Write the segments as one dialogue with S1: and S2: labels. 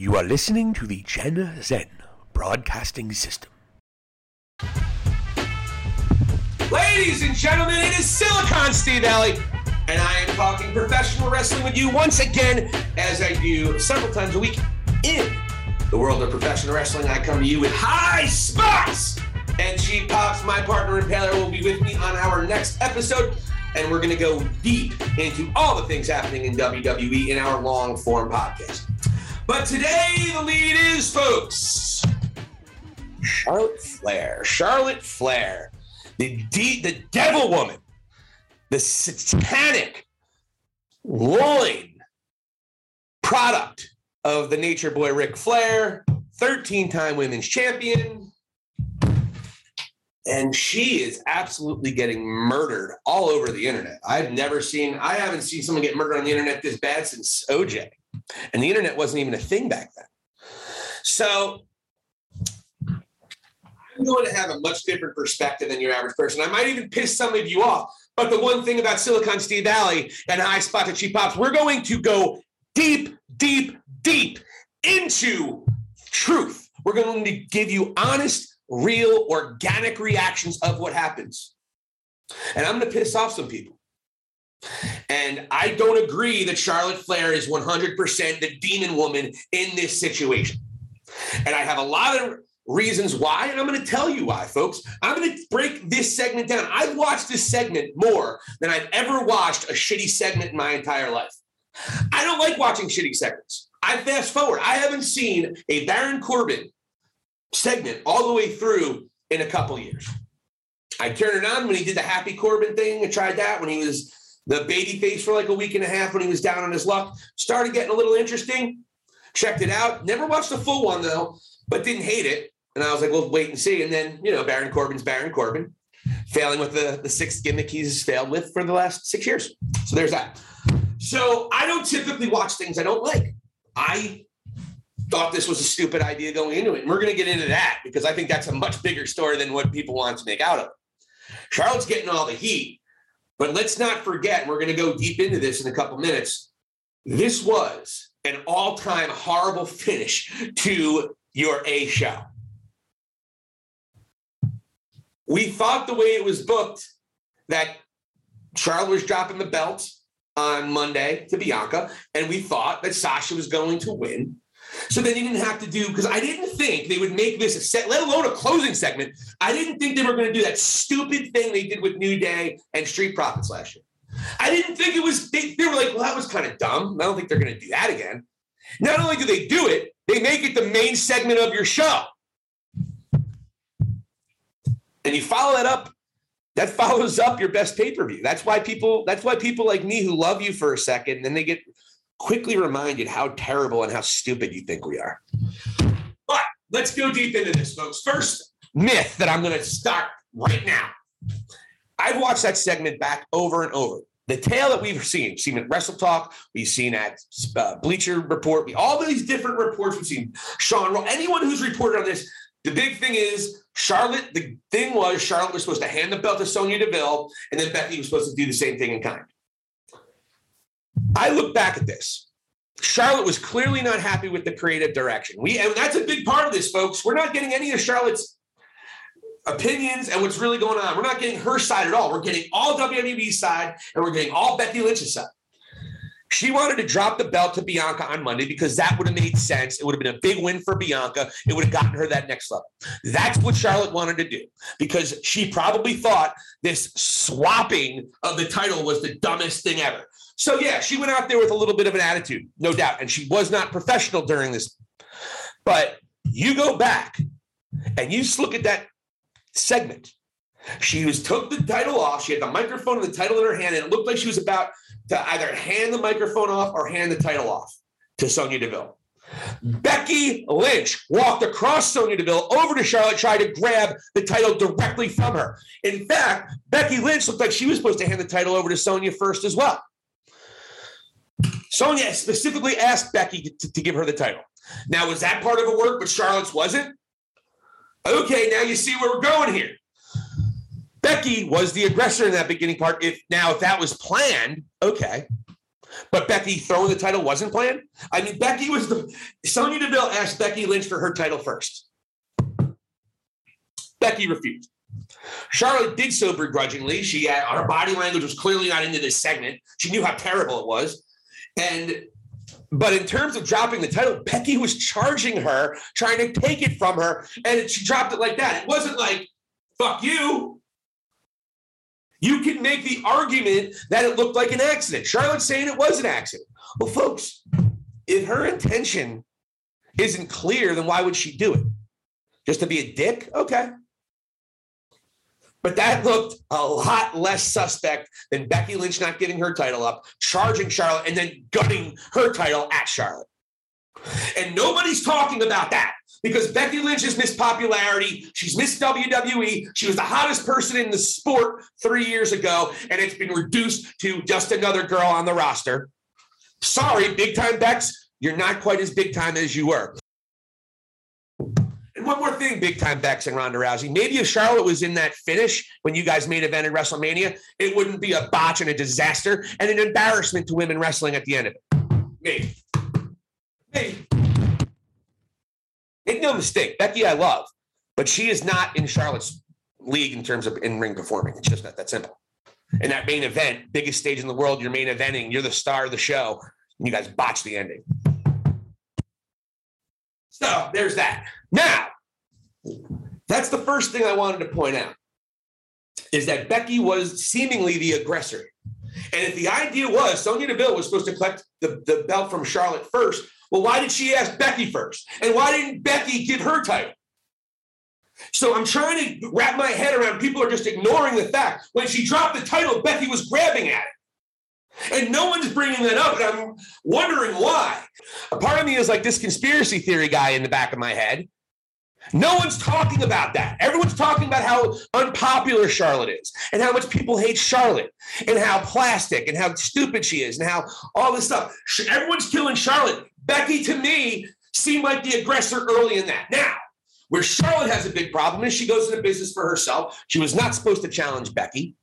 S1: You are listening to the Gen Zen Broadcasting System.
S2: Ladies and gentlemen, it is Silicon Steve Valli, and I am talking professional wrestling with you once again, as I do several times a week in the world of professional wrestling. I come to you with high spots and cheap pops. My partner and Taylor will be with me on our next episode, and we're going to go deep into all the things happening in WWE in our long form podcast. But today, the lead is, folks, Charlotte Flair. Charlotte Flair, the de- the devil woman, the satanic loin product of the nature boy Ric Flair, 13 time women's champion. And she is absolutely getting murdered all over the internet. I've never seen, I haven't seen someone get murdered on the internet this bad since OJ. And the internet wasn't even a thing back then. So I'm going to have a much different perspective than your average person. I might even piss some of you off. But the one thing about Silicon Steve Valli and High Spot to Cheap Pops, we're going to go deep, deep, deep into truth. We're going to give you honest, real, organic reactions of what happens. And I'm going to piss off some people. And I don't agree that Charlotte Flair is 100% the demon woman in this situation. And I have a lot of reasons why, and I'm going to tell you why, folks. I'm going to break this segment down. I've watched this segment more than I've ever watched a shitty segment in my entire life. I don't like watching shitty segments. I fast forward. I haven't seen a Baron Corbin segment all the way through in a couple years. I turned it on when he did the Happy Corbin thing. I tried that when he was the baby face for like a week and a half when he was down on his luck. Started getting a little interesting. Checked it out. Never watched the full one though, but didn't hate it. And I was like, well, wait and see. And then, you know, Baron Corbin's Baron Corbin, failing with the, the sixth gimmick he's failed with for the last six years. So there's that. So I don't typically watch things I don't like. I thought this was a stupid idea going into it. And we're going to get into that because I think that's a much bigger story than what people want to make out of. Charlotte's getting all the heat. But let's not forget, we're going to go deep into this in a couple minutes. This was an all time horrible finish to your A show. We thought the way it was booked that Charlotte was dropping the belt on Monday to Bianca, and we thought that Sasha was going to win. So then you didn't have to do because I didn't think they would make this a set, let alone a closing segment. I didn't think they were going to do that stupid thing they did with New Day and Street Profits last year. I didn't think it was. They, they were like, well, that was kind of dumb. I don't think they're going to do that again. Not only do they do it, they make it the main segment of your show, and you follow that up. That follows up your best pay per view. That's why people. That's why people like me who love you for a second, then they get quickly reminded how terrible and how stupid you think we are. But let's go deep into this, folks. First myth that I'm going to start right now. I've watched that segment back over and over. The tale that we've seen, seen at Wrestle Talk, we've seen at uh, Bleacher Report, we, all these different reports we've seen. Sean, anyone who's reported on this, the big thing is Charlotte. The thing was Charlotte was supposed to hand the belt to Sonya Deville, and then Becky was supposed to do the same thing in kind. I look back at this. Charlotte was clearly not happy with the creative direction. We and that's a big part of this, folks. We're not getting any of Charlotte's opinions and what's really going on. We're not getting her side at all. We're getting all WWE's side and we're getting all Becky Lynch's side. She wanted to drop the belt to Bianca on Monday because that would have made sense. It would have been a big win for Bianca. It would have gotten her that next level. That's what Charlotte wanted to do because she probably thought this swapping of the title was the dumbest thing ever. So, yeah, she went out there with a little bit of an attitude, no doubt. And she was not professional during this. But you go back and you just look at that segment. She was took the title off. She had the microphone and the title in her hand, and it looked like she was about to either hand the microphone off or hand the title off to Sonya Deville. Becky Lynch walked across Sonya Deville over to Charlotte, tried to grab the title directly from her. In fact, Becky Lynch looked like she was supposed to hand the title over to Sonya first as well. Sonya specifically asked Becky to, to give her the title. Now, was that part of the work, but Charlotte's wasn't? Okay, now you see where we're going here. Becky was the aggressor in that beginning part. If now, if that was planned, okay. But Becky throwing the title wasn't planned. I mean, Becky was the Sonya Deville asked Becky Lynch for her title first. Becky refused. Charlotte did so begrudgingly. She had her body language was clearly not into this segment. She knew how terrible it was. And but in terms of dropping the title, Becky was charging her, trying to take it from her, and she dropped it like that. It wasn't like, fuck you. You can make the argument that it looked like an accident. Charlotte's saying it was an accident. Well, folks, if her intention isn't clear, then why would she do it? Just to be a dick? Okay. But that looked a lot less suspect than Becky Lynch not giving her title up, charging Charlotte, and then gutting her title at Charlotte. And nobody's talking about that because Becky Lynch has missed popularity. She's missed WWE. She was the hottest person in the sport three years ago, and it's been reduced to just another girl on the roster. Sorry, big time Becks, you're not quite as big time as you were. One more thing, big time Becks and Ronda Rousey. Maybe if Charlotte was in that finish when you guys made event at WrestleMania, it wouldn't be a botch and a disaster and an embarrassment to women wrestling at the end of it. Maybe. Maybe. Make no mistake, Becky, I love, but she is not in Charlotte's league in terms of in ring performing. It's just not that simple. In that main event, biggest stage in the world, you're main eventing, you're the star of the show, and you guys botch the ending. So there's that. Now, that's the first thing I wanted to point out is that Becky was seemingly the aggressor. And if the idea was Sonya Deville was supposed to collect the, the belt from Charlotte first, well, why did she ask Becky first? And why didn't Becky give her title? So I'm trying to wrap my head around people are just ignoring the fact when she dropped the title, Becky was grabbing at it. And no one's bringing that up. And I'm wondering why. A part of me is like this conspiracy theory guy in the back of my head. No one's talking about that. Everyone's talking about how unpopular Charlotte is and how much people hate Charlotte and how plastic and how stupid she is and how all this stuff. Everyone's killing Charlotte. Becky, to me, seemed like the aggressor early in that. Now, where Charlotte has a big problem is she goes into business for herself. She was not supposed to challenge Becky.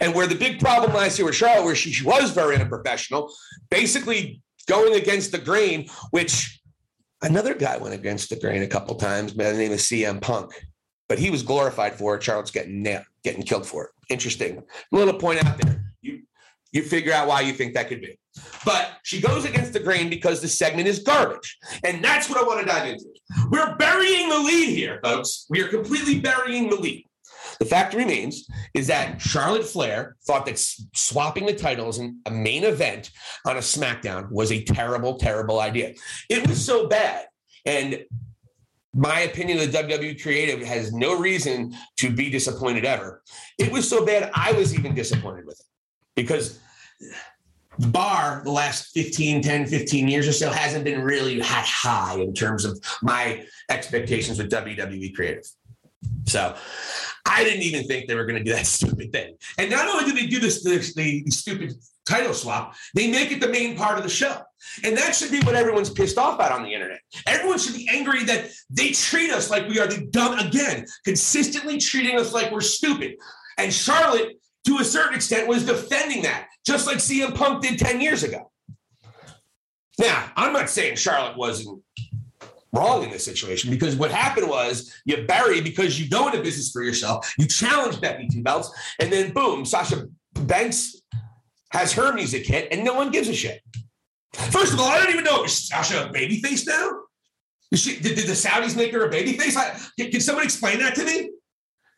S2: And where the big problem lies here with Charlotte, where she, she was very unprofessional, basically going against the grain, which another guy went against the grain a couple times by the name of CM Punk. But he was glorified for it. Charlotte's getting nailed, getting killed for it. Interesting. Little point out there. You you figure out why you think that could be. But she goes against the grain because the segment is garbage. And that's what I want to dive into. We're burying the lead here, folks. We are completely burying the lead. The fact remains is that Charlotte Flair thought that swapping the titles in a main event on a SmackDown was a terrible, terrible idea. It was so bad. And my opinion of the WWE creative has no reason to be disappointed ever. It was so bad, I was even disappointed with it because the bar the last 15 10 15 years or so hasn't been really that high in terms of my expectations with wwe creative so i didn't even think they were going to do that stupid thing. And not only do they do this the, the stupid title swap they make it the main part of the show. And that should be what everyone's pissed off about on the internet. Everyone should be angry that they treat us like we are the dumb again consistently treating us like we're stupid. And charlotte to a certain extent was defending that just like CM Punk did 10 years ago. Now, I'm not saying Charlotte wasn't wrong in this situation because what happened was you bury because you go into business for yourself, you challenge Becky two belts, and then boom, Sasha Banks has her music hit, and no one gives a shit. First of all, I don't even know is Sasha a babyface now. She, did, did, the Saudis make her a babyface? Can, can someone explain that to me?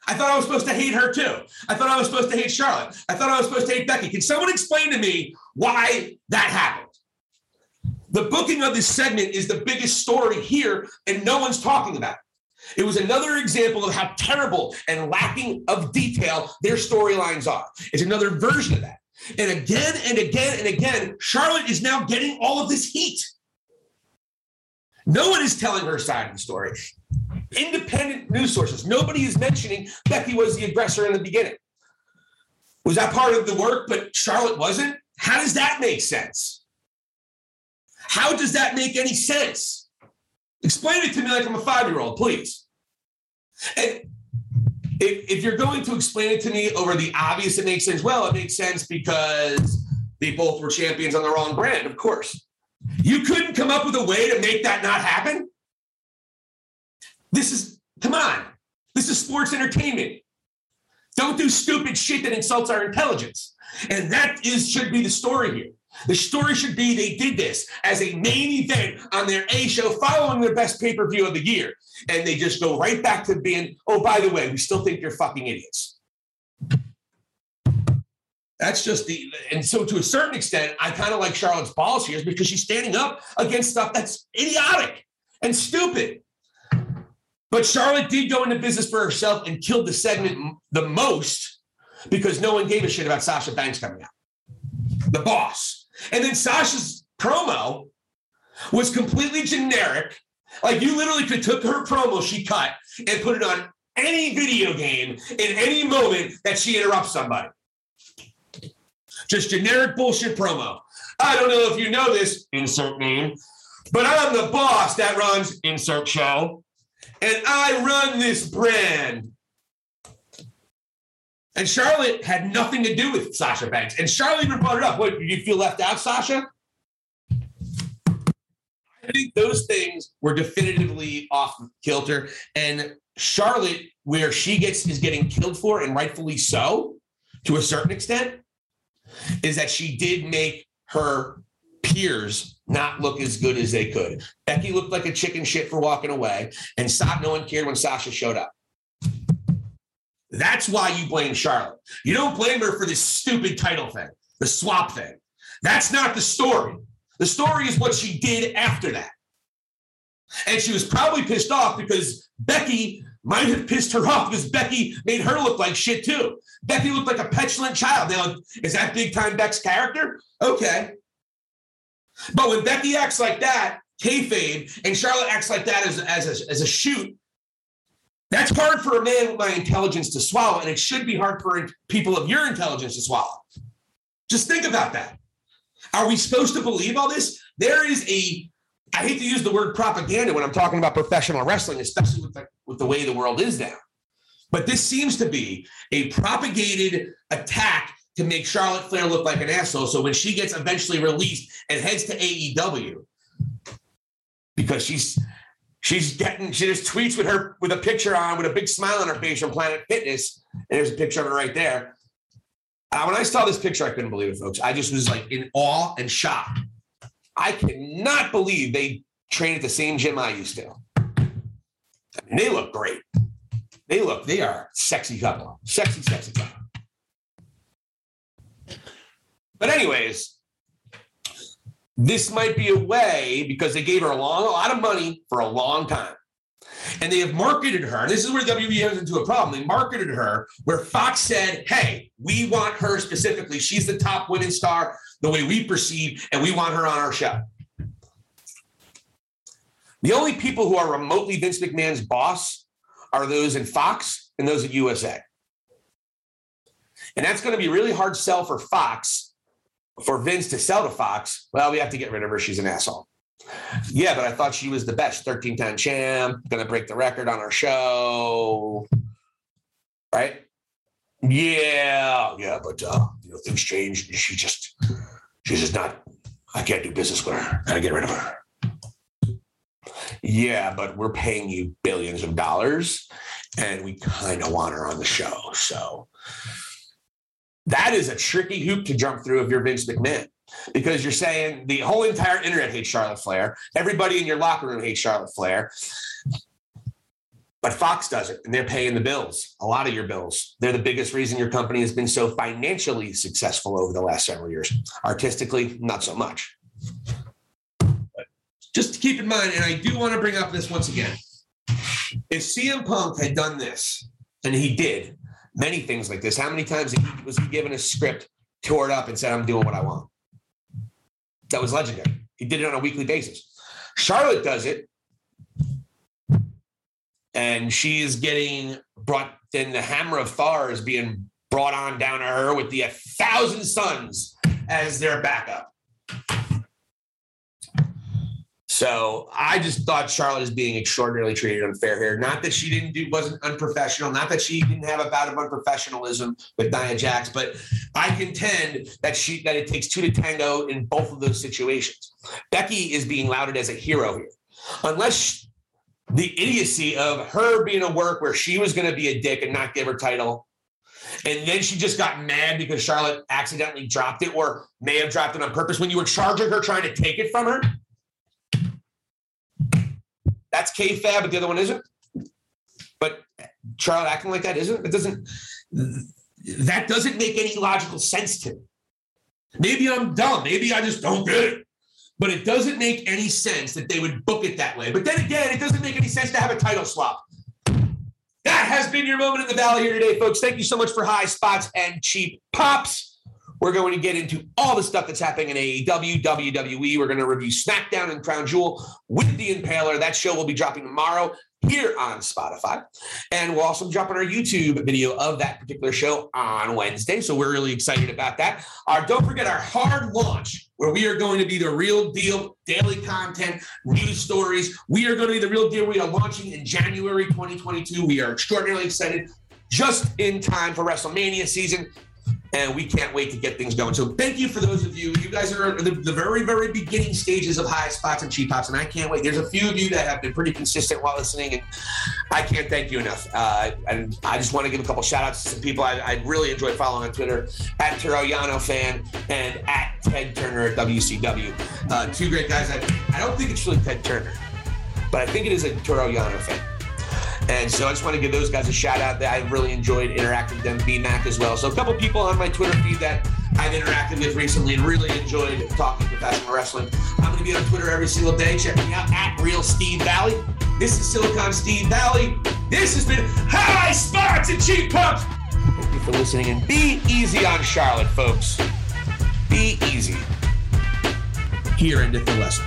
S2: I thought I was supposed to hate her too. I thought I was supposed to hate Charlotte. I thought I was supposed to hate Becky. Can someone explain to me why that happened? The booking of this segment is the biggest story here, and no one's talking about it. It was another example of how terrible and lacking of detail their storylines are. It's another version of that. And again and again and again, Charlotte is now getting all of this heat. No one is telling her side of the story independent news sources. Nobody is mentioning Becky was the aggressor in the beginning. Was that part of the work, but Charlotte wasn't? How does that make sense? How does that make any sense? Explain it to me like I'm a five year old, please. And if, if you're going to explain it to me over the obvious, it makes sense. Well, it makes sense because they both were champions on the wrong brand, of course. You couldn't come up with a way to make that not happen? This is, come on, this is sports entertainment. Don't do stupid shit that insults our intelligence. And that is should be the story here. The story should be they did this as a main event on their A show following their best pay per view of the year. And they just go right back to being, oh, by the way, we still think you're fucking idiots. That's just the, and so to a certain extent, I kind of like Charlotte's balls here because she's standing up against stuff that's idiotic and stupid. But Charlotte did go into business for herself and killed the segment the most because no one gave a shit about Sasha Banks coming out. The boss. And then Sasha's promo was completely generic. Like you literally could took her promo she cut and put it on any video game in any moment that she interrupts somebody. Just generic bullshit promo. I don't know if you know this, insert name, but I'm the boss that runs insert show, and I run this brand. And Charlotte had nothing to do with Sasha Banks. And Charlotte even brought it up. What, did you feel left out, Sasha? I think those things were definitively off kilter. And Charlotte, where she gets is getting killed for, and rightfully so, to a certain extent, is that she did make her peers not look as good as they could. Becky looked like a chicken shit for walking away, and no one cared when Sasha showed up. That's why you blame Charlotte. You don't blame her for this stupid title thing, the swap thing. That's not the story. The story is what she did after that. And she was probably pissed off because Becky might have pissed her off because Becky made her look like shit too. Becky looked like a petulant child. Now, is that big time Beck's character? Okay. But when Becky acts like that, kayfabe, and Charlotte acts like that as, as, a, as a shoot, that's hard for a man with my intelligence to swallow, and it should be hard for people of your intelligence to swallow. Just think about that. Are we supposed to believe all this? There is a, I hate to use the word propaganda when I'm talking about professional wrestling, especially with the, with the way the world is now. But this seems to be a propagated attack to make Charlotte Flair look like an asshole. So when she gets eventually released and heads to AEW, because she's she's getting she just tweets with her with a picture on with a big smile on her face from Planet Fitness, and there's a picture of her right there. Uh, when I saw this picture, I couldn't believe it, folks. I just was like in awe and shock. I cannot believe they train at the same gym I used to. I mean, they look great. They look, they are sexy couple. Sexy, sexy couple. But, anyways, this might be a way because they gave her a long, a lot of money for a long time. And they have marketed her. And this is where WWE has into a problem. They marketed her where Fox said, Hey, we want her specifically. She's the top women's star, the way we perceive, and we want her on our show. The only people who are remotely Vince McMahon's boss are those in Fox and those at USA. And that's going to be really hard sell for Fox, for Vince to sell to Fox. Well, we have to get rid of her. She's an asshole. Yeah, but I thought she was the best 13 time champ, going to break the record on our show. Right? Yeah, yeah, but uh, you know, things change. She just, she's just not, I can't do business with her. Gotta get rid of her. Yeah, but we're paying you billions of dollars and we kind of want her on the show. So that is a tricky hoop to jump through if you're Vince McMahon because you're saying the whole entire internet hates Charlotte Flair. Everybody in your locker room hates Charlotte Flair. But Fox does it, and they're paying the bills, a lot of your bills. They're the biggest reason your company has been so financially successful over the last several years. Artistically, not so much just to keep in mind, and I do want to bring up this once again. If CM Punk had done this, and he did many things like this, how many times was he given a script, tore it up, and said, I'm doing what I want? That was legendary. He did it on a weekly basis. Charlotte does it, and she's getting brought, then the hammer of Thor is being brought on down to her with the A thousand sons as their backup. So I just thought Charlotte is being extraordinarily treated unfair here. Not that she didn't do wasn't unprofessional, not that she didn't have a bout of unprofessionalism with Nia Jax, but I contend that she that it takes two to tango in both of those situations. Becky is being lauded as a hero here, unless the idiocy of her being a work where she was going to be a dick and not give her title. And then she just got mad because Charlotte accidentally dropped it or may have dropped it on purpose when you were charging her trying to take it from her. That's kayfabe, but the other one isn't. But Charlotte acting like that isn't. It doesn't. That doesn't make any logical sense to me. Maybe I'm dumb. Maybe I just don't get it. But it doesn't make any sense that they would book it that way. But then again, it doesn't make any sense to have a title swap. That has been your moment in the valley here today, folks. Thank you so much for high spots and cheap pops. We're going to get into all the stuff that's happening in AEW, WWE. We're going to review SmackDown and Crown Jewel with the Impaler. That show will be dropping tomorrow here on Spotify. And we'll also drop on our YouTube video of that particular show on Wednesday. So we're really excited about that. Our, don't forget our hard launch, where we are going to be the real deal, daily content, news stories. We are going to be the real deal. We are launching in January 2022. We are extraordinarily excited. Just in time for WrestleMania season and we can't wait to get things going. So thank you for those of you. You guys are the, the, very, very beginning stages of high spots and cheap pops, and I can't wait. There's a few of you that have been pretty consistent while listening, and I can't thank you enough. Uh, and I just want to give a couple shout outs to some people I, I really enjoy following on Twitter at Yano fan and at Ted Turner at WCW. Uh, two great guys. I, I don't think it's really Ted Turner, but I think it is a Yano fan. And so I just want to give those guys a shout out that I really enjoyed interacting with them, BMAC as well. So a couple people on my Twitter feed that I've interacted with recently and really enjoyed talking professional wrestling. I'm going to be on Twitter every single day. Check me out at Real Steve Valli. This is Silicon Steve Valli. This has been High Spots and Cheap Pops. Thank you for listening and be easy on Charlotte, folks. Be easy. Here in the Lesson.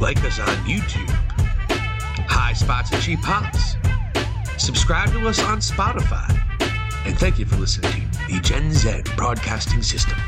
S1: Like us on YouTube High Spots and Cheap Pops. Subscribe to us on Spotify. And thank you for listening to the Gen Z Broadcasting System.